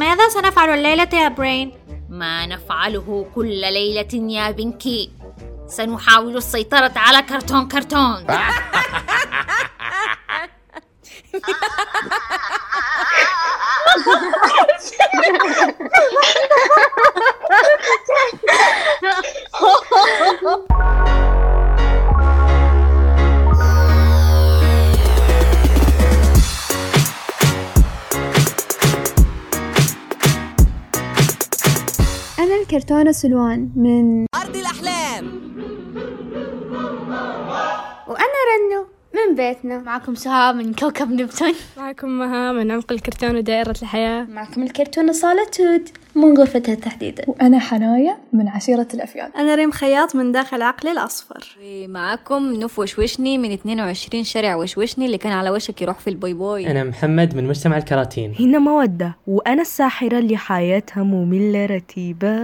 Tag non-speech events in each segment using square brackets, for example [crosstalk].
ماذا سنفعل الليلة يا برين؟ ما نفعله كل ليلة يا بنكي سنحاول السيطرة على كرتون كرتون [laughs] [laughs] أنا الكرتونة سلوان من أرض الأحلام. وأنا رنو من بيتنا. معكم سهى من كوكب نبتون. معكم مها من عمق الكرتون ودائرة الحياة. معكم الكرتونة صالتود من غرفتها تحديدا. وأنا حنايا من عشيرة الأفيال أنا ريم خياط من داخل عقلي الأصفر. معكم نوف وشوشني من 22 شارع وشوشني اللي كان على وشك يروح في البوي بوي. أنا محمد من مجتمع الكراتين. هنا مودة وأنا الساحرة اللي حياتها مملة رتيبة.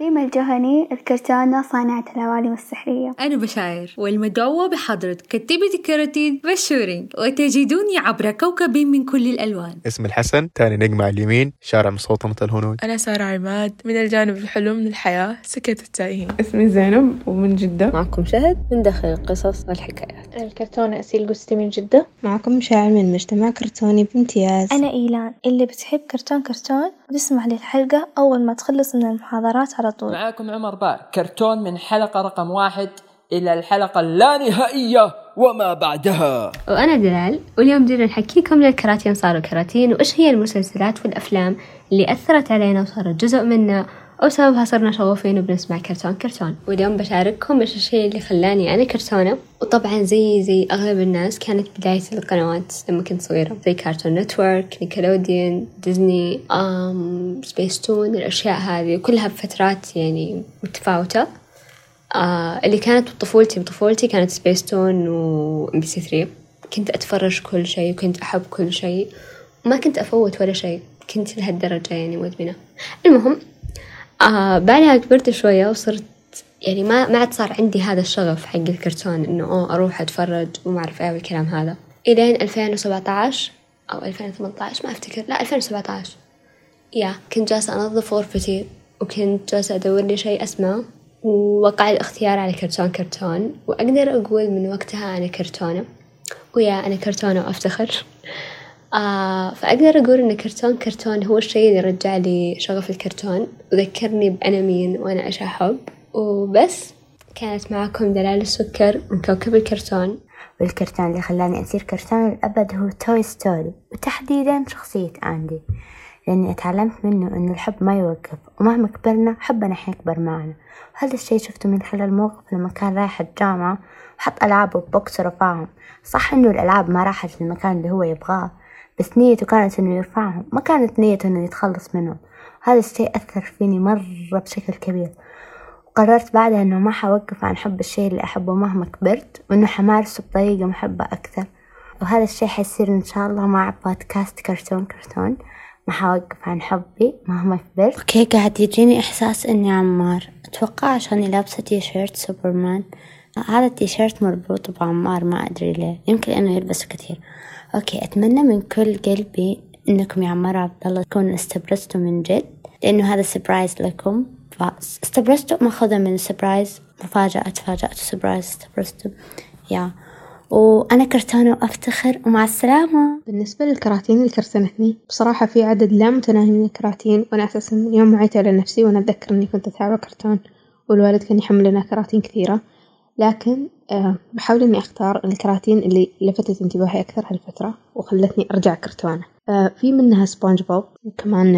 ريما الجهني الكرتونة صانعة العوالم السحرية. أنا بشاير والمدعوة بحضرة كتيبة الكراتين بشورين وتجدوني عبر كوكب من كل الألوان. اسم الحسن تاني نجمة على اليمين شارع مسلطنة الهنود أنا سارة عماد من الجانب الحلو من الحياة سكة التائهين اسمي زينب ومن جدة. معكم شهد من داخل القصص والحكايات. الكرتونة أسيل قستي من جدة. معكم مشاعر من مجتمع كرتوني بامتياز أنا إيلان. اللي بتحب كرتون كرتون وتسمع للحلقة أول ما تخلص من المحاضرات على طول. معاكم عمر بار كرتون من حلقة رقم واحد إلى الحلقة اللانهائية وما بعدها. وأنا دلال واليوم جينا نحكيكم للكراتين صاروا كراتين وإيش هي المسلسلات والأفلام اللي أثرت علينا وصارت جزء منا وسببها صرنا شغوفين وبنسمع كرتون كرتون. واليوم بشارككم إيش الشيء اللي خلاني أنا كرتونة. وطبعا زي زي أغلب الناس كانت بداية القنوات لما كنت صغيرة. زي كارتون نتورك نيكلوديون ديزني أم سبيستون الأشياء هذه. كلها بفترات يعني متفاوتة. آه اللي كانت بطفولتي بطفولتي كانت سبيستون و MBC 3 كنت أتفرج كل شيء وكنت أحب كل شيء. وما كنت أفوت ولا شيء. كنت لهالدرجة يعني مدمنة. المهم آه بعدها كبرت شوية وصرت يعني ما ما عاد صار عندي هذا الشغف حق الكرتون إنه أوه أروح أتفرج وما أعرف إيه والكلام هذا. إلين 2017 أو 2018 ما أفتكر لا 2017 yeah كنت جالسة أنظف غرفتي وكنت جالسة أدور لي شيء أسمعه ووقع الاختيار على كرتون كرتون وأقدر أقول من وقتها أنا كرتونة. و yeah أنا كرتونة وأفتخر. آه فأقدر أقول إن كرتون كرتون هو الشيء اللي رجع لي شغف الكرتون وذكرني بأنا مين وأنا إيش أحب وبس كانت معكم دلال السكر من كوكب الكرتون. والكرتون اللي خلاني أصير كرتون الأبد هو توي ستوري وتحديدا شخصية أندي لأني أتعلمت منه إنه الحب ما يوقف ومهما كبرنا حبنا حيكبر معنا. وهذا الشي شفته من خلال موقف لما كان رايح الجامعة وحط ألعابه ببوكس ورفعهم صح إنه الألعاب ما راحت للمكان اللي هو يبغاه. بس نيته كانت إنه يرفعهم. ما كانت نيته إنه يتخلص منهم. وهذا الشيء أثر فيني مرة بشكل كبير. وقررت بعدها إنه ما حوقف عن حب الشيء اللي أحبه مهما كبرت وإنه حمارسه بطريقة محبة أكثر. وهذا الشيء حيصير إن شاء الله مع بودكاست كرتون كرتون. ما حوقف عن حبي مهما كبرت. okay قاعد يجيني إحساس إني عمار. أتوقع عشاني لابسة تي شيرت سوبرمان. هذا التي شيرت مربوط بعمار ما أدري ليه. يمكن إنه يلبسه كثير. okay أتمنى من كل قلبي إنكم يا عمار عبد الله تكونوا استبرزتوا من جد لأنه هذا surprise لكم. فاستبرزتوا ماخذها من surprise مفاجأة تفاجأت surprise استبرزتوا. yeah. وأنا كرتونة وأفتخر ومع السلامة. بالنسبة للكراتين اللي كرتنتني بصراحة في عدد لا متناهي من الكراتين وأنا أساسا يوم وعيت على نفسي وأنا أتذكر إني كنت أتابع كرتون والوالد كان يحمل لنا كراتين كثيرة. لكن أه بحاول إني أختار الكراتين اللي لفتت انتباهي أكثر هالفترة وخلتني أرجع كرتونة. أه في منها سبونج بوب وكمان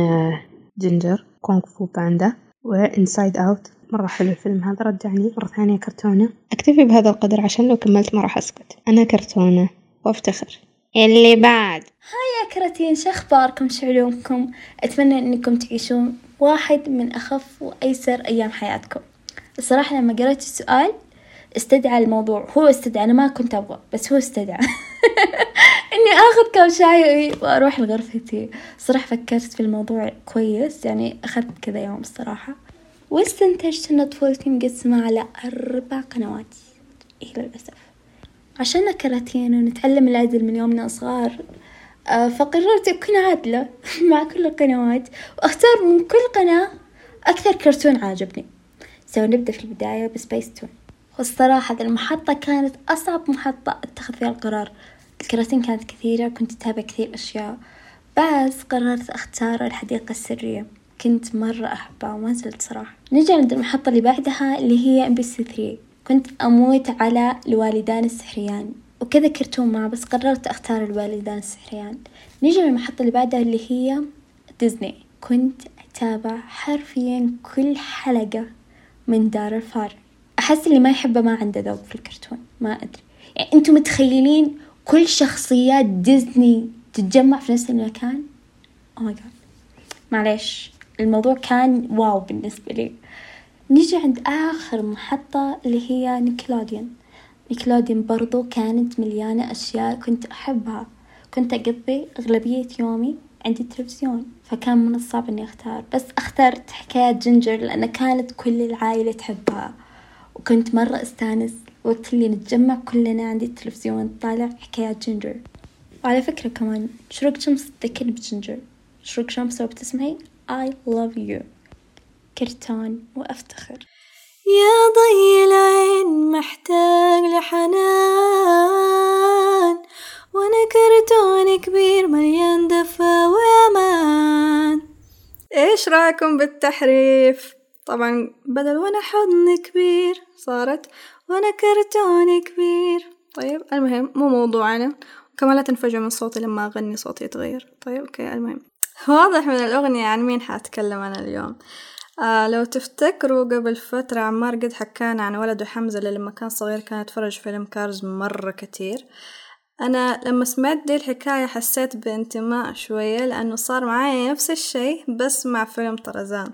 جينجر كونغ فو باندا وإنسايد أوت مرة حلو الفيلم هذا رجعني مرة ثانية كرتونة. أكتفي بهذا القدر عشان لو كملت ما راح أسكت. أنا كرتونة وأفتخر. اللي بعد. هيا كراتين شو أخباركم؟ شو علومكم؟ أتمنى أنكم تعيشون واحد من أخف وأيسر أيام حياتكم. الصراحة لما قرأت السؤال استدعى الموضوع. هو استدعى أنا ما كنت أبغى بس هو استدعى. [laughs] إني آخذ كم شاي وأروح لغرفتي. صراحة فكرت في الموضوع كويس يعني أخذت كذا يوم الصراحة. واستنتجت أن طفولتي مقسمة على أربع قنوات إيه للأسف عشان كراتين ونتعلم العدل من يومنا صغار آه، فقررت أكون عادلة [laughs] مع كل القنوات وأختار من كل قناة أكثر كرتون عاجبني. so نبدأ في البداية بسبيس تون. والصراحة المحطة كانت أصعب محطة أتخذ فيها القرار. الكراتين كانت كثيرة كنت أتابع كثير أشياء بس قررت أختار الحديقة السرية. كنت مرة أحبها وما زلت صراحة. نجي عند المحطة اللي بعدها اللي هي MBC three. كنت أموت على الوالدان السحريان. وكذا كرتون معه بس قررت أختار الوالدان السحريان. نيجي للمحطة اللي بعدها اللي هي ديزني. كنت أتابع حرفيا كل حلقة من دار الفار. أحس اللي ما يحبه ما عنده ذوق في الكرتون ما أدري. يعني أنتم متخيلين كل شخصيات ديزني تتجمع في نفس المكان؟ oh my god معليش الموضوع كان wow بالنسبة لي. نيجي عند آخر محطة اللي هي نيكلوديون. نيكلوديون برضو كانت مليانة أشياء كنت أحبها. كنت أقضي أغلبية يومي عندي التلفزيون فكان من الصعب إني أختار. بس أخترت حكاية جينجر لأن كانت كل العائلة تحبها. وكنت مرة أستانس وقت اللي نتجمع كلنا عندي التلفزيون طالع حكايات جينجر. وعلى فكرة كمان شروق شمس تذكرني بجينجر. شروق شمس لو بتسمعي I love you. كرتون وأفتخر. يا ضي العين محتاج لحنان وأنا كرتون كبير مليان دفا وأمان. إيش رأيكم بالتحريف؟ طبعا بدل وأنا حضن كبير صارت وأنا كرتون كبير. طيب المهم مو موضوعنا. كمان لا تنفجعوا من صوتي لما أغني صوتي يتغير. طيب okay المهم. واضح من الأغنية عن مين حأتكلم أنا اليوم. آه لو تفتكروا قبل فترة عمار قد حكانا عن ولده حمزة اللي لما كان صغير كان يتفرج فيلم Cars مرة كتير. أنا لما سمعت دي الحكاية حسيت بانتماء شوية لأنه صار معايا نفس الشي بس مع فيلم طرزان.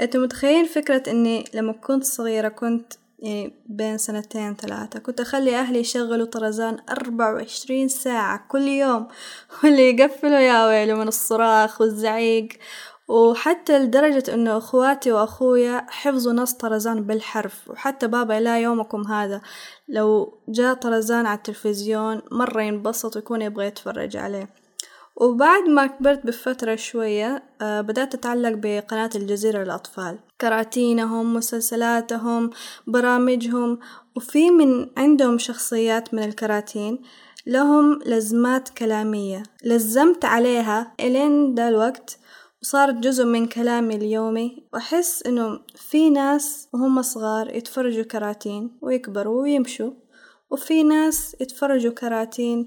أنتوا متخيلين فكرة إني لما كنت صغيرة كنت يعني بين سنتين ثلاثة كنت أخلي أهلي يشغلوا طرزان أربعة وعشرين ساعة كل يوم [laughs] واللي يقفلوا يا ويلو من الصراخ والزعيق. وحتى لدرجة إنه أخواتي وأخويا حفظوا نص طرزان بالحرف وحتى بابا إلى يومكم هذا. لو جاء طرزان على التلفزيون مرة ينبسط ويكون يبغى يتفرج عليه. وبعد ما كبرت بفترة شوية آه بدأت أتعلق بقناة الجزيرة للأطفال. كراتينهم مسلسلاتهم برامجهم وفي من عندهم شخصيات من الكراتين لهم لزمات كلامية. لزمت عليها إلين دا الوقت وصارت جزء من كلامي اليومي. وأحس إنه في ناس وهم صغار يتفرجوا كراتين ويكبروا ويمشوا وفي ناس يتفرجوا كراتين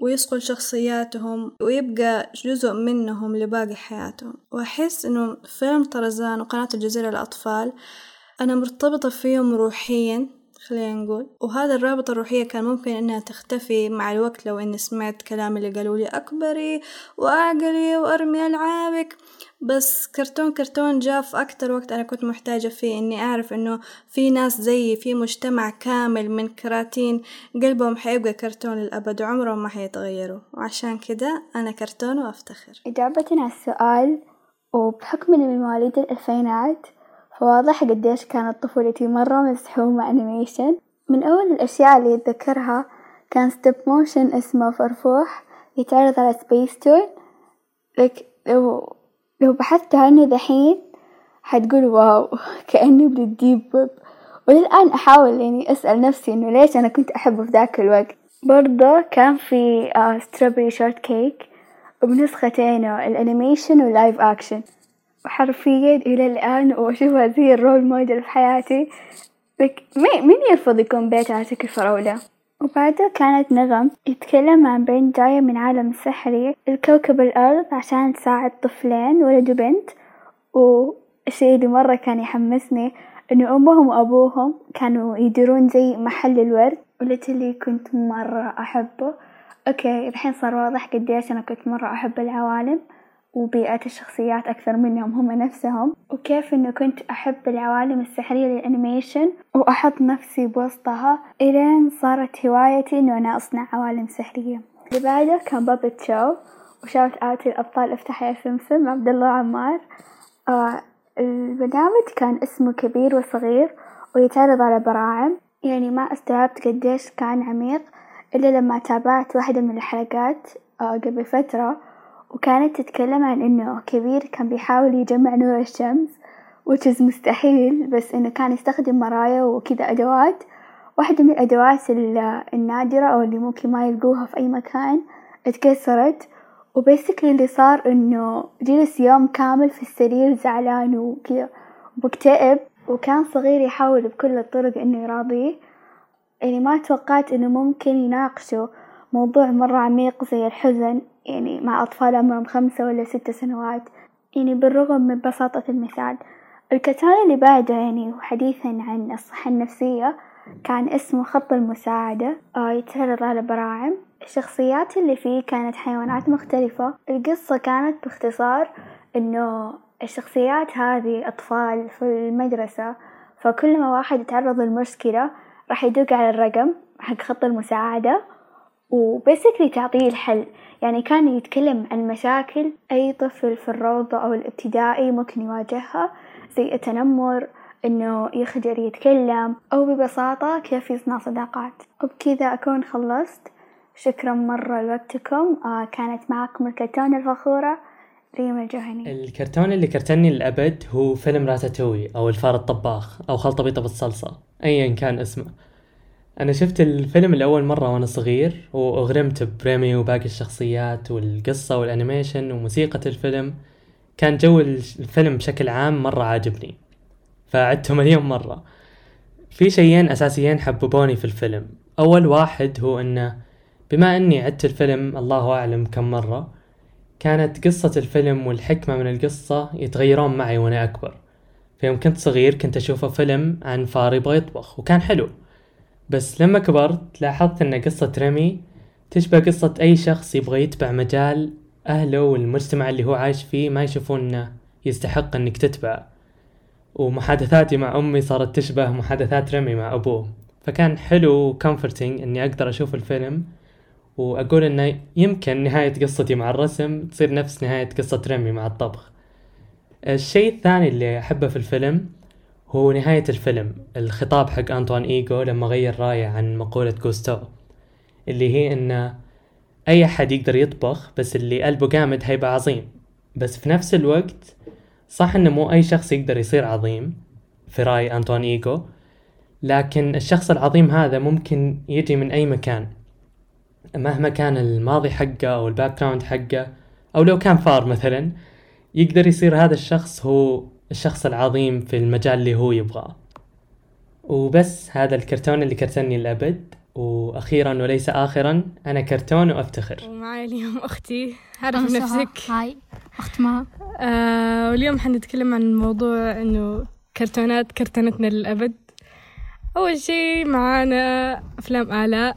ويصقل شخصياتهم ويبقى جزء منهم لباقي حياتهم. وأحس إنه فيلم طرزان وقناة الجزيرة للأطفال أنا مرتبطة فيهم روحيا خلينا نقول. وهذا الرابطة الروحية كان ممكن إنها تختفي مع الوقت لو إني سمعت كلام اللي قالوا لي أكبري وأعقلي وأرمي ألعابك. بس كرتون كرتون جاء في أكتر وقت أنا كنت محتاجة فيه إني أعرف إنه في ناس زيي في مجتمع كامل من كراتين قلبهم حيبقى كرتون للأبد وعمرهم ما حيتغيروا. وعشان كده أنا كرتون وأفتخر. إجابة على السؤال وبحكم إني من مواليد الألفينات فواضح قديش كانت طفولتي مرة مسحومة أنيميشن من أول الأشياء اللي أتذكرها كان stop motion اسمه فرفوح يتعرض على سبيس تون لك لو بحثت عنه دحين حتقول wow [laughs] كأني بال deep web وللآن أحاول يعني أسأل نفسي إنه ليش أنا كنت أحبه في ذاك الوقت. برضه كان في Strawberry Shortcake وبنسختينه ال animation وال live action وحرفيا إلى الآن وأشوفها زي ال role model في حياتي. لك مين يرفض يكون بيت على شكل فراولة؟ وبعدها كانت نغم يتكلم عن بنت جاية من عالم سحري لكوكب الأرض عشان تساعد طفلين ولد وبنت. والشي اللي مرة كان يحمسني إنه أمهم وأبوهم كانوا يديرون زي محل الورد و literally كنت مرة أحبه. okay الحين صار واضح قديش أنا كنت مرة أحب العوالم. وبيئة الشخصيات أكثر منهم هم نفسهم وكيف إنه كنت أحب العوالم السحرية لل animation وأحط نفسي بوسطها إلين صارت هوايتي إنه أنا أصنع عوالم سحرية. اللي بعده كان بابت شو وشوت آوت الأبطال أفتح يا سمسم عبد الله عمار. آه البرنامج كان اسمه كبير وصغير ويتعرض على براعم. يعني ما استوعبت قديش كان عميق إلا لما تابعت واحدة من الحلقات آه، قبل فترة. وكانت تتكلم عن إنه كبير كان بيحاول يجمع نور الشمس which مستحيل بس إنه كان يستخدم مرايا وكذا أدوات. واحدة من الأدوات النادرة أو اللي ممكن ما يلقوها في أي مكان اتكسرت. وبيسكلي اللي صار إنه جلس يوم كامل في السرير زعلان وكذا مكتئب وكان صغير يحاول بكل الطرق إنه يراضيه. يعني ما توقعت إنه ممكن يناقشوا موضوع مرة عميق زي الحزن. يعني مع أطفال عمرهم خمسة ولا ستة سنوات يعني بالرغم من بساطة المثال. الكرتون اللي بعده يعني وحديثا عن الصحة النفسية كان اسمه خط المساعدة آه، يتعرض على براعم. الشخصيات اللي فيه كانت حيوانات مختلفة. القصة كانت باختصار إنه الشخصيات هذه أطفال في المدرسة فكل ما واحد يتعرض لمشكلة راح يدق على الرقم حق خط المساعدة. وبيسكلي تعطيه الحل. يعني كان يتكلم عن مشاكل أي طفل في الروضة أو الابتدائي ممكن يواجهها زي التنمر إنه يخجل يتكلم أو ببساطة كيف يصنع صداقات. وبكذا أكون خلصت. شكرا مرة لوقتكم. آه كانت معكم الكرتون الفخورة ريم الجهني. الكرتون اللي كرتني للأبد هو فيلم راتاتوي أو الفار الطباخ أو خلطة بيضة بالصلصة أيا كان اسمه. أنا شفت الفيلم لأول مرة وأنا صغير وأغرمت بريمي وباقي الشخصيات والقصة والأنيميشن وموسيقى الفيلم. كان جو الفيلم بشكل عام مرة عاجبني فعدته مليون مرة. في شيئين أساسيين حببوني في الفيلم. أول واحد هو أنه بما أني عدت الفيلم الله أعلم كم مرة كانت قصة الفيلم والحكمة من القصة يتغيرون معي وأنا أكبر. فيوم كنت صغير كنت أشوفه فيلم عن فار يبغى يطبخ وكان حلو. بس لما كبرت لاحظت أن قصة ريمي تشبه قصة أي شخص يبغى يتبع مجال أهله والمجتمع اللي هو عايش فيه ما يشوفون أنه يستحق أنك تتبع. ومحادثاتي مع أمي صارت تشبه محادثات ريمي مع أبوه. فكان حلو و comforting أني أقدر أشوف الفيلم وأقول أنه يمكن نهاية قصتي مع الرسم تصير نفس نهاية قصة ريمي مع الطبخ. الشيء الثاني اللي أحبه في الفيلم هو نهاية الفيلم الخطاب حق أنطوان إيجو لما غير رأيه عن مقولة جوستو اللي هي إنه أي أحد يقدر يطبخ بس اللي قلبه جامد هيبقى عظيم. بس في نفس الوقت صح إنه مو أي شخص يقدر يصير عظيم في رأي أنطوان إيجو لكن الشخص العظيم هذا ممكن يجي من أي مكان. مهما كان الماضي حقه أو ال background حقه أو لو كان فار مثلا يقدر يصير هذا الشخص هو الشخص العظيم في المجال اللي هو يبغاه. وبس هذا الكرتون اللي كرتني الأبد وأخيرا وليس آخرا أنا كرتون وأفتخر. ومعي اليوم أختي. عرف نفسك. هاي. أخت ما. آه واليوم حنتكلم عن موضوع إنه كرتونات كرتونتنا للأبد. أول شي معانا أفلام آلاء.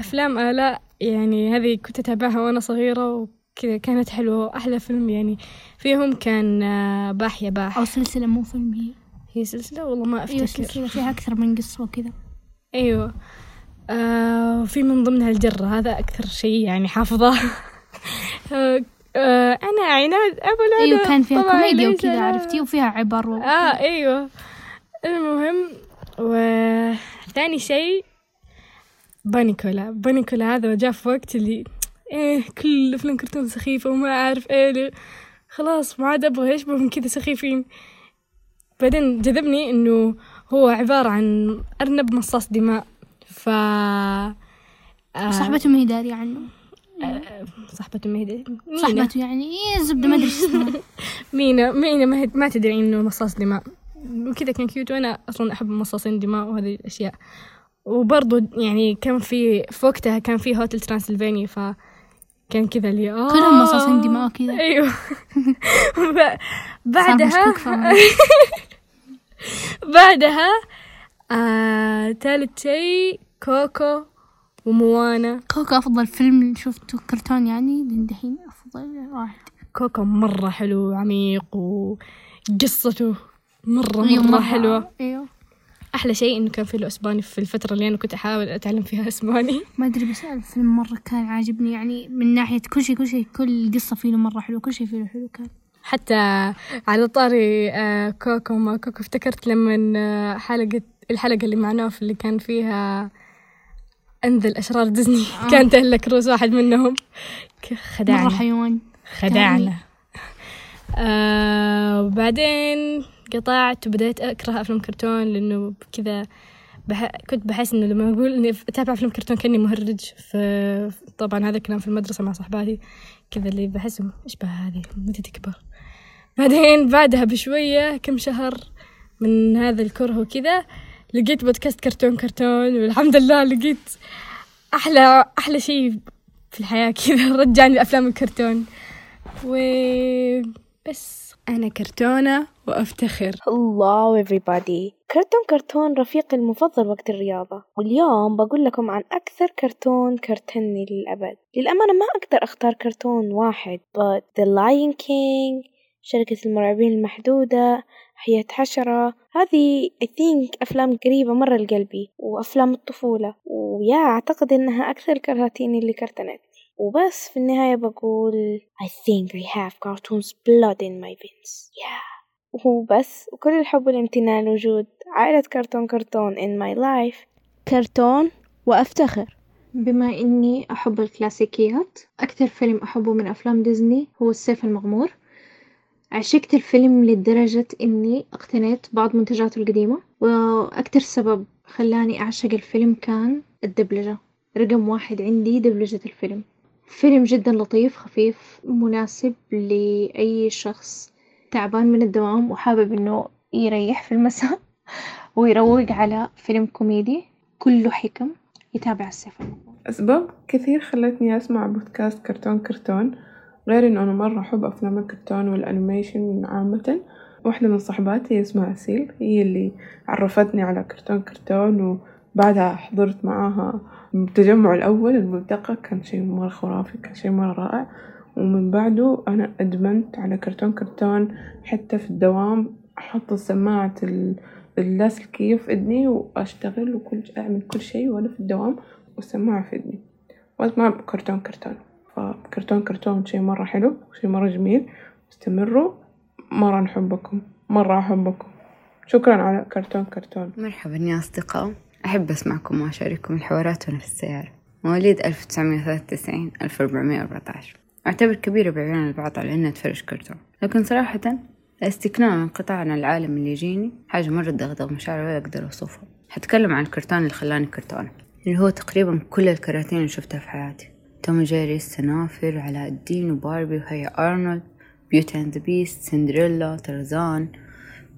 أفلام آلاء يعني هذه كنت أتابعها وأنا صغيرة وكذا كانت حلوة أحلى فيلم يعني فيهم كان آه، باح يا باح. أو سلسلة مو فيلم هي. هي سلسلة؟ والله ما أفتكر. أيوة سلسلة فيها أكثر من قصة وكذا. أيوة. آه وفي من ضمنها الجرة هذا أكثر شيء يعني حافظاه [laughs] آه أنا عناد أبو العلا أيوة كان فيها كوميديا وكذا عرفتي؟ وفيها عبر و... آه أيوة. المهم وثاني شيء بانيكولا. بانيكولا هذا جاء في وقت اللي إيه كل أفلام كرتون سخيفة وما أعرف إيه خلاص ما عاد أبغى يشبه من كذا سخيفين. بعدين جذبني إنه هو عبارة عن أرنب مصاص دماء. ف آه صاحبته ما هي دارية عنه؟ آه صاحبته ما هي صاحبته يعني زبدة ما اسمها [laughs] مينا مينا ما, ما تدري إنه مصاص دماء. وكذا كان كيوت وأنا أصلا أحب مصاصين دماء وهذه الأشياء. وبرضو يعني كان في في وقتها كان في هوتل ترانسلفانيا ف كان كذا اللي آه. كلهم مصاصين دماء كذا. أيوه. [laughs] بعدها [laughs] بعدها آه ثالث شيء كوكو وموانا. كوكو أفضل فيلم شفته كرتون يعني للدحين أفضل واحد. كوكو مرة حلو وعميق وقصته مرة مرة, مرة حلوة. أيوه. أحلى شيء إنه كان في له إسباني في الفترة اللي أنا كنت أحاول أتعلم فيها إسباني. ما أدري بس الفيلم مرة كان عاجبني يعني من ناحية كل شيء كل شيء كل قصة فيه مرة حلو كل شيء فيه حلو كان. حتى على طاري كوكو ما كوكو افتكرت لما حلقة الحلقة اللي مع نوف اللي كان فيها أنذل أشرار ديزني. [laughs] كان تهلا كروز واحد منهم. خدعنا مرة حيوان. خدعنا آه وبعدين قطعت وبدأت أكره أفلام كرتون لأنه كذا بح... كنت بحس إنه لما أقول إني أتابع أفلام كرتون كأني مهرج. فطبعا هذا الكلام في المدرسة مع صحباتي كذا اللي بحسهم إيش بها هذه؟ متى تكبر؟ بعدين بعدها بشوية كم شهر من هذا الكره وكذا لقيت بودكاست كرتون كرتون والحمد لله لقيت أحلى أحلى شيء في الحياة كذا. [laughs] رجعني لأفلام الكرتون. وبس أنا كرتونة وأفتخر. Hello everybody. كرتون كرتون رفيقي المفضل وقت الرياضة. واليوم بقول لكم عن أكثر كرتون كرتني للأبد. للأمانة ما أقدر أختار كرتون واحد but The Lion King شركة المرعبين المحدودة حياة حشرة. هذه I think أفلام قريبة مرة لقلبي وأفلام الطفولة. ويا أعتقد إنها أكثر الكراتين اللي كرتنتني وبس في النهاية بقول I think I have cartoons blood in my veins. Yeah. وبس وكل الحب والامتنان لوجود عائلة كرتون كرتون in my life. كرتون وأفتخر. بما إني أحب الكلاسيكيات أكثر فيلم أحبه من أفلام ديزني هو السيف المغمور. عشقت الفيلم لدرجة إني اقتنيت بعض منتجاته القديمة وأكتر سبب خلاني أعشق الفيلم كان الدبلجة. رقم واحد عندي دبلجة الفيلم. فيلم جدا لطيف خفيف مناسب لأي شخص. تعبان من الدوام وحابب إنه يريح في المساء [laughs] ويروق على فيلم كوميدي كله حكم يتابع السيف أسباب كثير خلتني أسمع بودكاست كرتون كرتون غير إنه أنا مرة أحب أفلام الكرتون وال animation عامة. واحدة من صحباتي اسمها أسيل هي اللي عرفتني على كرتون كرتون وبعدها حضرت معاها التجمع الأول الملتقى. كان شي مرة خرافي كان شي مرة رائع. ومن بعده أنا أدمنت على كرتون كرتون حتى في الدوام أحط سماعة ال- اللاسلكية في إذني وأشتغل وكل أعمل كل شي وأنا في الدوام والسماعة في إذني وأسمع كرتون كرتون فكرتون كرتون شي مرة حلو شي مرة جميل استمروا مرة نحبكم مرة أحبكم. شكرا على كرتون كرتون. مرحبا يا أصدقاء. أحب أسمعكم وأشارككم الحوارات وأنا في السيارة. مواليد 1993 1414 أعتبر كبيرة بعيون البعض على إني أتفرج كرتون. لكن صراحة الاستكناء من قطاع عن العالم اللي يجيني حاجة مرة تدغدغ مشاعري ولا أقدر أوصفها. حتكلم عن الكرتون اللي خلاني كرتونة اللي هو تقريبا كل الكراتين اللي شفتها في حياتي. توم جيري السنافر علاء الدين وباربي وهاي أرنولد بيوتي أند ذا بيست سندريلا ترزان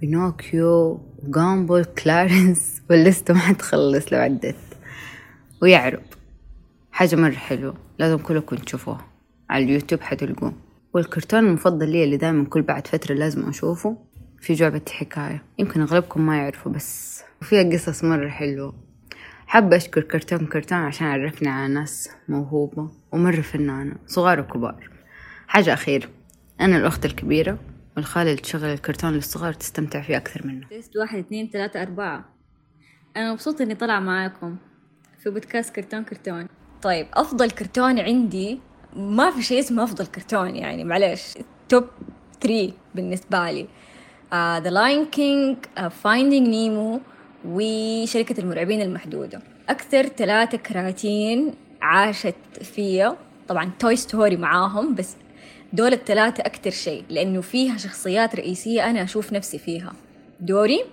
بينوكيو وجامبل كلارنس [laughs] وال list ة ما حتخلص لو عدت. ويعرب حاجة مرة حلوة لازم كلكم تشوفوها. على اليوتيوب حتلقوه. والكرتون المفضل لي اللي دايما كل بعد فترة لازم أشوفه في جعبة حكاية. يمكن أغلبكم ما يعرفوا بس وفيها قصص مرة حلوة. حابة أشكر كرتون كرتون عشان عرفني على ناس موهوبة ومرة فنانة صغار وكبار. حاجة أخيرة أنا الأخت الكبيرة والخالة اللي تشغل الكرتون للصغار تستمتع فيه أكثر منه test واحد اثنين ثلاثة أربعة. أنا مبسوطة إني طالعة معاكم في بودكاست كرتون كرتون. طيب أفضل كرتون عندي ما في شيء اسمه أفضل كرتون يعني معلش top 3 بالنسبة لي. ذا لايون كينج فايندينج نيمو وشركة المرعبين المحدودة. أكثر ثلاثة كراتين عاشت فيا. طبعا توي ستوري معاهم بس دول الثلاثة أكتر شيء لأنه فيها شخصيات رئيسية أنا أشوف نفسي فيها. دوري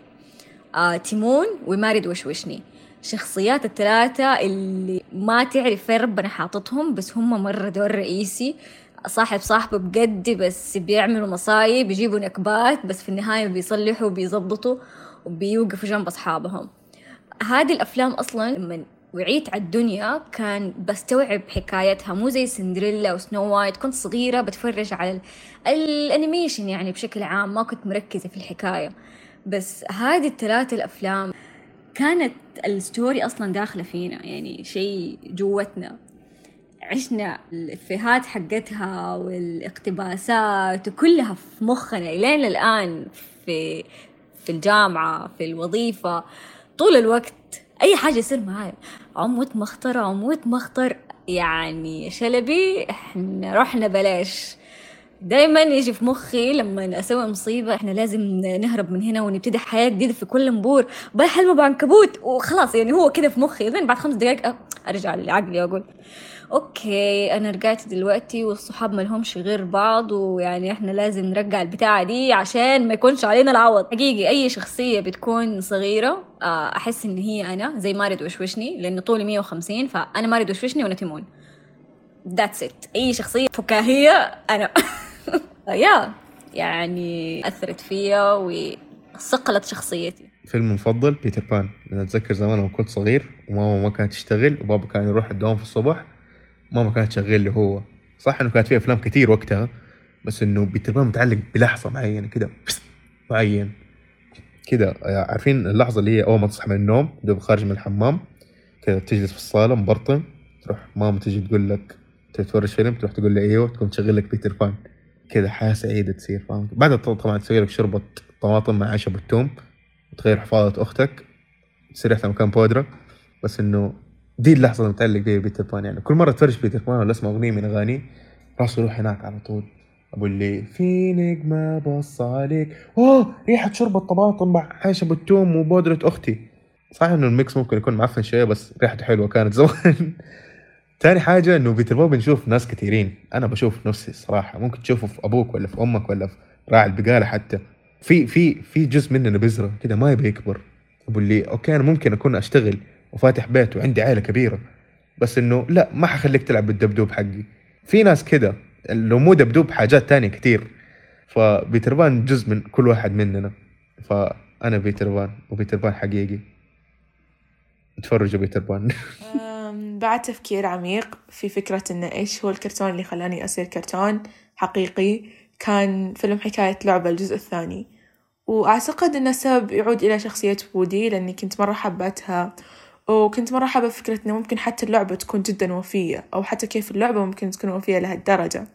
آه، تيمون ومارد وشوشني. شخصيات الثلاثة اللي ما تعرف فين ربنا حاططهم بس هم مرة دور رئيسي. صاحب صاحبه بجد بس بيعملوا مصايب بيجيبوا نكبات بس في النهاية بيصلحوا وبيظبطوا وبيوقفوا جنب أصحابهم. هذه الأفلام أصلا لما وعيت على الدنيا كان بستوعب حكايتها. مو زي سندريلا وسنو وايت. كنت صغيرة بتفرج على ال- animation يعني بشكل عام ما كنت مركزة في الحكاية. بس هذه الثلاثة الأفلام كانت ال story أصلا داخلة فينا يعني شيء جوتنا. عشنا الإفيهات حقتها والإقتباسات وكلها في مخنا إلين الآن في في الجامعة في الوظيفة. طول الوقت أي حاجة يصير معايا عمود مخطر عمود مخطر. يعني شلبي إحنا رحنا بلاش. دايما يجي في مخي لما أسوي مصيبة إحنا لازم نهرب من هنا ونبتدي حياة جديدة في كوالالمبور. باي حلمه بعنكبوت. وخلاص يعني هو كذا في مخي. بعدين بعد خمس دقائق أه أرجع لعقلي وأقول okay أنا رجعت دلوقتي والصحاب ما لهمش غير بعض ويعني إحنا لازم نرجع البتاعة دي عشان ما يكونش علينا العوض. حقيقي أي شخصية بتكون صغيرة آه، أحس إن هي أنا زي مارد وشوشني لأن طولي 150 فأنا مارد وشوشني وأنا تيمون that's it أي شخصية فكاهية أنا. [laughs] [laughs] يا يعني أثرت فيا وصقلت شخصيتي. فيلم مفضل بيتر بان. أنا أتذكر زمان لما كنت صغير وماما ما كانت تشتغل وبابا كان يروح الدوام في الصبح ماما كانت تشغل لي هو. صح إنه كانت في أفلام كتير وقتها بس إنه بيتر بان متعلق بلحظة معينة كده معين. كده عارفين اللحظة اللي هي أول ما تصحى من النوم دوب خارج من الحمام كده تجلس في الصالة مبرطم تروح ماما تجي تقول لك تتفرج فيلم تروح تقول لي أيوه تقوم تشغل لك بيتر بان. كده حياة سعيدة تصير فاهم؟ بعدها طبعا تسوي لك شوربة طماطم مع عيش بالثوم وتغير حفاضة أختك تصير في مكان بودرة. بس إنه دي اللحظة اللي متعلق بيها بيتر بان يعني كل مرة تفرج بيتر بان ولا أسمع أغنية من أغانيه راسه يروح هناك على طول. أقول لي في نجمة بص عليك. أوه! ريحة شوربة طماطم مع عيش بالثوم وبودرة أختي. صح إنه ال mix ممكن يكون معفن شوية بس ريحته حلوة كانت زمان. [laughs] تاني حاجة إنه بيتر بان بنشوف ناس كثيرين أنا بشوف نفسي الصراحة ممكن تشوفه في أبوك ولا في أمك ولا في راعي البقالة حتى. في في في جزء مننا بذرة كده ما يبي يكبر. أقول لي okay أنا ممكن أكون أشتغل وفاتح بيت وعندي عائلة كبيرة بس إنه لا ما حخليك تلعب بالدبدوب حقي. في ناس كده لو مو دبدوب حاجات تانية كتير. فبيتر بان جزء من كل واحد مننا. فأنا بيتر بان وبيتر بان حقيقي. اتفرجوا بيتر بان. [laughs] بعد تفكير عميق في فكرة إنه إيش هو الكرتون اللي خلاني أصير كرتون حقيقي كان فيلم حكاية لعبة الجزء الثاني. وأعتقد إن السبب يعود إلى شخصية وودي لأني كنت مرة حبتها وكنت مرة حابة فكرة إنه ممكن حتى اللعبة تكون جدا وفية أو حتى كيف اللعبة ممكن تكون وفية لهالدرجة.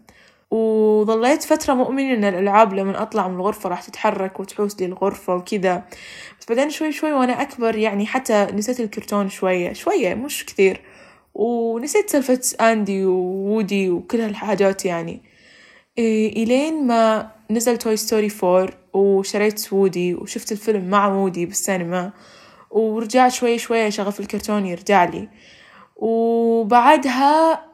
وظليت فترة مؤمنة إن الألعاب لما أطلع من الغرفة راح تتحرك وتحوس لي الغرفة وكذا. بس بعدين شوي شوي وأنا أكبر يعني حتى نسيت الكرتون شوية شوية مش كثير. ونسيت سالفة أندي وودي وكل هالحاجات يعني. إيه إلين ما نزل Toy Story Four وشريت وودي وشفت الفيلم مع وودي بالسينما ورجعت شوي شوي شغف الكرتون يرجع لي. وبعدها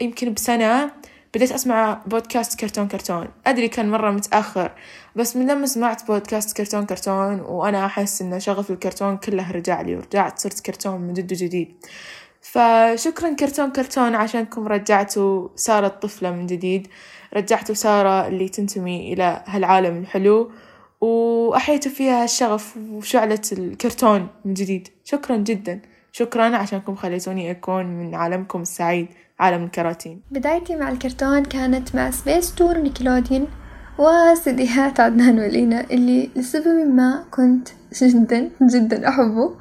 يمكن بسنة بديت أسمع بودكاست كرتون كرتون. أدري كان مرة متأخر بس من لما سمعت بودكاست كرتون كرتون وأنا أحس إن شغف الكرتون كله رجع لي ورجعت صرت كرتون من جد وجديد. فشكرا كرتون كرتون عشانكم رجعتوا سارة الطفلة من جديد. رجعتوا سارة اللي تنتمي إلى هالعالم الحلو. وأحيتوا فيها الشغف وشعلة الكرتون من جديد. شكرا جدا. شكرا عشانكم خليتوني أكون من عالمكم السعيد عالم الكراتين. بدايتي مع الكرتون كانت مع سبيس تون ونيكلوديون وسيديهات عدنان ولينا اللي لسبب ما كنت جدا جدا أحبه.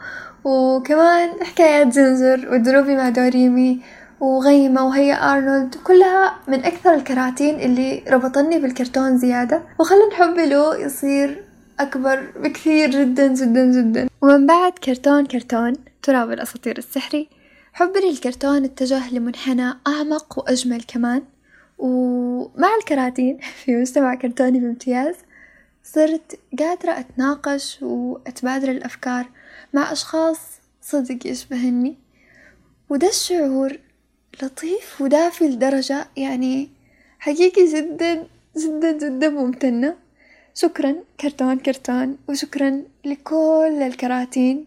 وكمان حكايات زنزور ودروبي مع دوريمي وغيمة و Hey Arnold كلها من أكثر الكراتين اللي ربطني بالكرتون زيادة وخلى حبي له يصير أكبر بكثير جدا جدا جدا. ومن بعد كرتون كرتون تراب الأساطير السحري. حبي للكرتون اتجه لمنحنى أعمق وأجمل كمان. ومع الكراتين [laughs] في مجتمع كرتوني بامتياز صرت قادرة أتناقش وأتبادل الأفكار. مع أشخاص صدق يشبهني. وده الشعور لطيف ودافي لدرجة يعني حقيقي جدا جدا جدا ممتنة. شكرا كرتون كرتون وشكرا لكل الكراتين.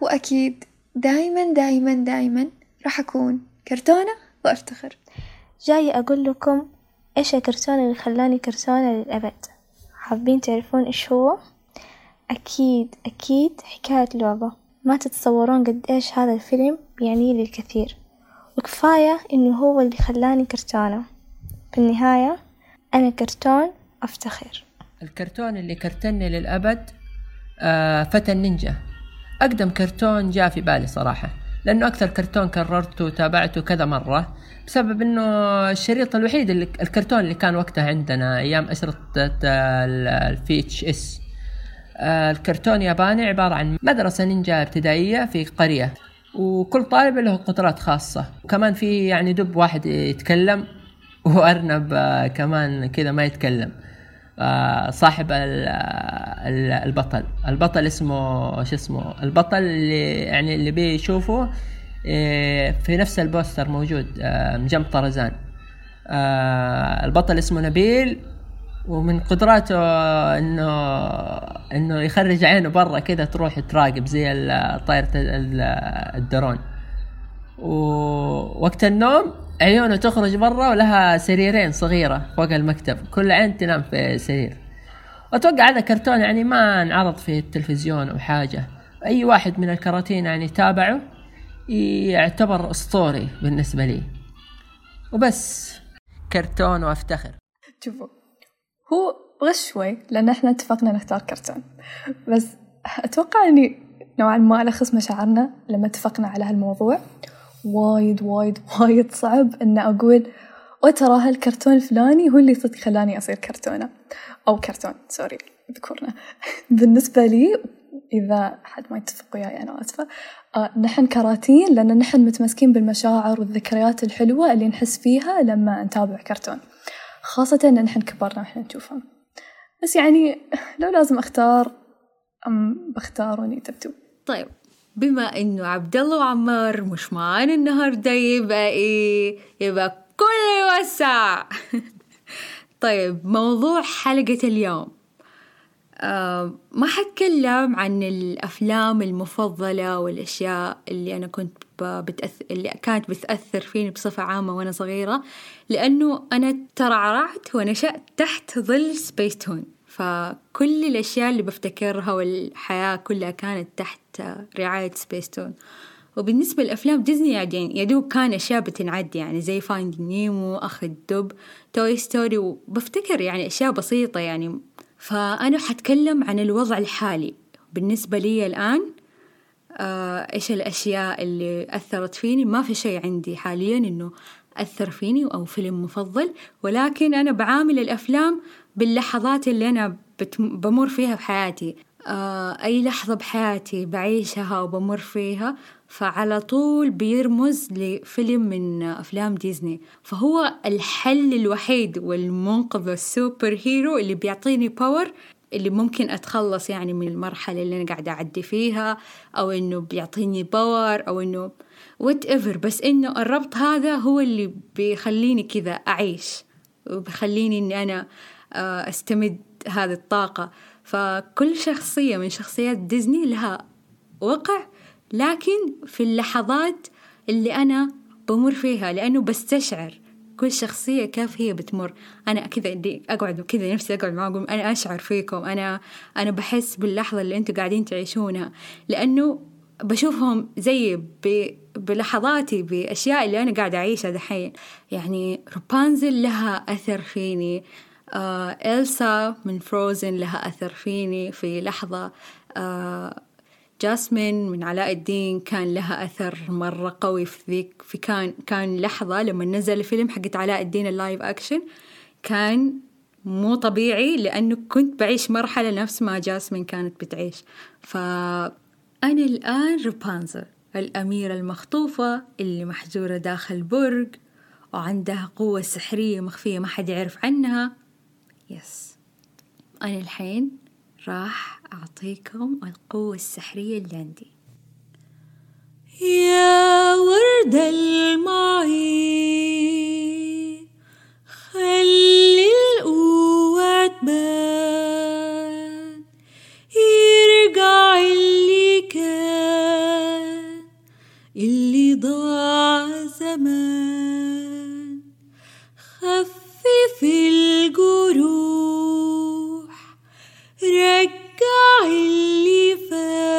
وأكيد دايما دايما دايما راح أكون كرتونة وأفتخر. جاي أقول لكم إيش الكرتون اللي خلاني كرتونة للأبد؟ حابين تعرفون إيش هو؟ أكيد أكيد حكاية لعبة. ما تتصورون قد إيش هذا الفيلم يعني لي الكثير وكفاية إنه هو اللي خلاني كرتونة. في النهاية أنا كرتون أفتخر. الكرتون اللي كرتنني للأبد آه فتى النينجا. أقدم كرتون جاء في بالي صراحة لأنه أكثر كرتون كررته وتابعته كذا مرة بسبب إنه الشريط الوحيد اللي الكرتون اللي كان وقتها عندنا أيام أشرطة ال VHS. الكرتون ياباني عبارة عن مدرسة نينجا ابتدائية في قرية. وكل طالب له قدرات خاصة. وكمان في يعني دب واحد يتكلم وأرنب آه، كمان كذا ما يتكلم. آه، صاحب ال- البطل. البطل اسمه شو اسمه البطل اللي يعني اللي بيشوفه في نفس البوستر موجود آه، جنب طرزان. آه، البطل اسمه نبيل. ومن قدراته انه إنه يخرج عينه برا كذا تروح تراقب زي ال- طايرة ال- الدرون. ووقت النوم عيونه تخرج برا ولها سريرين صغيرة فوق المكتب. كل عين تنام في سرير. واتوقع هذا كرتون يعني ما انعرض في التلفزيون أو حاجة. أي واحد من الكراتين يعني تابعه يعتبر اسطوري بالنسبة لي. وبس. كرتون وأفتخر. شوفوا. هو غش شوي لأن إحنا اتفقنا نختار كرتون. بس أتوقع إني نوعا ما ألخص مشاعرنا لما اتفقنا على هالموضوع. وايد وايد [laughs] وايد صعب إن أقول وترى هالكرتون الفلاني هو اللي صدق خلاني أصير كرتونة. أو كرتون sorry ذكورنا. [laughs] بالنسبة لي إذا حد ما يتفق وياي أنا آسفة. آه نحن كراتين لأن نحن متمسكين بالمشاعر والذكريات الحلوة اللي نحس فيها لما نتابع كرتون. خاصة إن نحن كبرنا وإحنا نشوفهم. بس يعني لو لازم أختار أم بختار وني تبدو. طيب بما إنه عبد الله وعمار مش معانا النهارده يبقى إيه؟ يبقى كله يوسع [laughs] طيب موضوع حلقة اليوم. آه ما حتكلم عن الأفلام المفضلة والأشياء اللي أنا كنت اللي كانت بتأثر فيني بصفة عامة وأنا صغيرة لأنه أنا ترعرعت ونشأت تحت ظل سبيس تون فكل الأشياء اللي بفتكرها والحياة كلها كانت تحت رعاية سبيس تون وبالنسبة لأفلام ديزني يعني يدوب كان أشياء بتنعد يعني زي Finding Nemo أخي الدب Toy Story وبفتكر يعني أشياء بسيطة يعني. فأنا حتكلم عن الوضع الحالي. بالنسبة لي الآن إيش الأشياء اللي أثرت فيني؟ ما في شيء عندي حاليا إنه أثر فيني أو فيلم مفضل ولكن أنا بعامل الأفلام باللحظات اللي أنا بمر فيها بحياتي. آه أي لحظة بحياتي بعيشها وبمر فيها فعلى طول بيرمز لفيلم من أفلام ديزني. فهو الحل الوحيد والمنقذ ال super hero اللي بيعطيني power اللي ممكن أتخلص يعني من المرحلة اللي أنا قاعدة أعدي فيها أو إنه بيعطيني power أو إنه whatever بس إنه الربط هذا هو اللي بيخليني كذا أعيش وبيخليني إني أنا آه، أستمد هذه الطاقة. فكل شخصية من شخصيات ديزني لها وقع لكن في اللحظات اللي أنا بمر فيها لأنه بستشعر كل شخصية كيف هي بتمر. أنا كذا أقعد وكذا نفسي أقعد معاكم أنا أشعر فيكم أنا أنا بحس باللحظة اللي أنتوا قاعدين تعيشونها. لأنه بشوفهم زي ب... بلحظاتي بأشياء اللي أنا قاعدة أعيشها دحين. يعني روبانزل لها أثر فيني. آه إلسا من Frozen لها أثر فيني في لحظة. آه جاسمين من علاء الدين كان لها أثر مرة قوي في ذيك في كان كان لحظة لما نزل الفيلم حقت علاء الدين ال live action كان مو طبيعي لأنه كنت بعيش مرحلة نفس ما جاسمين كانت بتعيش. فأنا الآن رابنزل الأميرة المخطوفة اللي محجورة داخل برج وعندها قوة سحرية مخفية ما حد يعرف عنها. يس. أنا الحين راح أعطيكم القوة السحرية اللي عندي. يا ورد المعين خلي القوة تبان يرجع اللي كان اللي ضاع زمان. خفف الجروح رجع اللي فات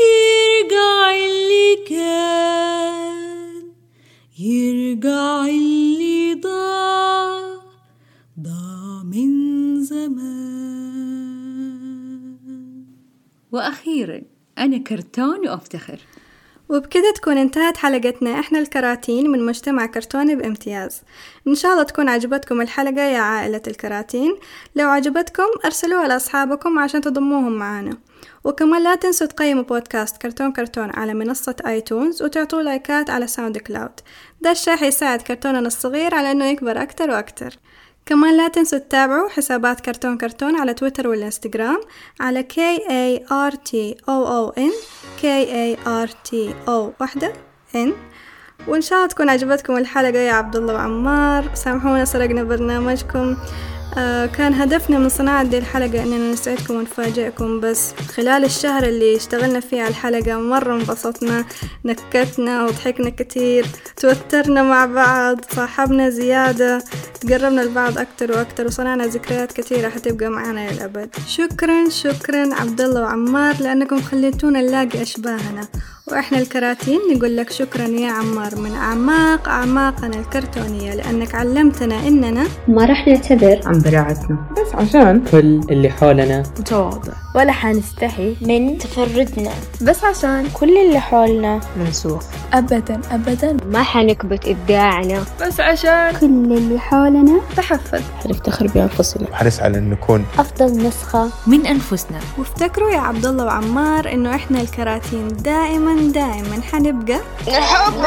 يرجع اللي كان يرجع اللي ضاع ضاع من زمان. وأخيرا أنا كرتون وأفتخر وبكذا تكون انتهت حلقتنا إحنا الكراتين من مجتمع كرتوني بامتياز. إن شاء الله تكون عجبتكم الحلقة يا عائلة الكراتين. لو عجبتكم أرسلوها لأصحابكم عشان تضموهم معانا. وكمان لا تنسوا تقيموا بودكاست كرتون كرتون على منصة آيتونز وتعطوا لايكات على ساوند كلاود. ده الشي حيساعد كرتوننا الصغير على إنه يكبر أكتر وأكتر. كمان لا تنسوا تتابعوا حسابات كرتون كرتون على تويتر والإنستغرام على K A R T O O N K A R T O واحدة N. وإن شاء الله تكون عجبتكم الحلقة. يا عبد الله وعمار سامحونا سرقنا برنامجكم. آه كان هدفنا من صناعة دي الحلقة إننا نسعدكم ونفاجئكم بس خلال الشهر اللي اشتغلنا فيه على الحلقة مرة انبسطنا نكتنا وضحكنا كتير توترنا مع بعض صاحبنا زيادة. تقربنا لبعض أكتر وأكتر وصنعنا ذكريات كتيرة حتبقى معنا للأبد. شكرا شكرا عبد الله وعمار لأنكم خليتونا نلاقي أشباهنا. وإحنا الكراتين نقول لك شكرا يا عمار من أعماق أعماقنا الكرتونية لأنك علمتنا إننا ما راح نعتذر. عن براعتنا بس عشان كل اللي حولنا. متواضع. ولا حنستحي من تفردنا. بس عشان كل اللي حولنا. منسوخ. أبدا أبدا. ما حنكبت إبداعنا. بس عشان كل اللي حولنا. تحفظ. حنفتخر بأنفسنا حرص على أن نكون أفضل نسخة. من أنفسنا. وافتكروا يا عبد الله وعمار إنه إحنا الكراتين دائما دائما حنبقى. نحبكم.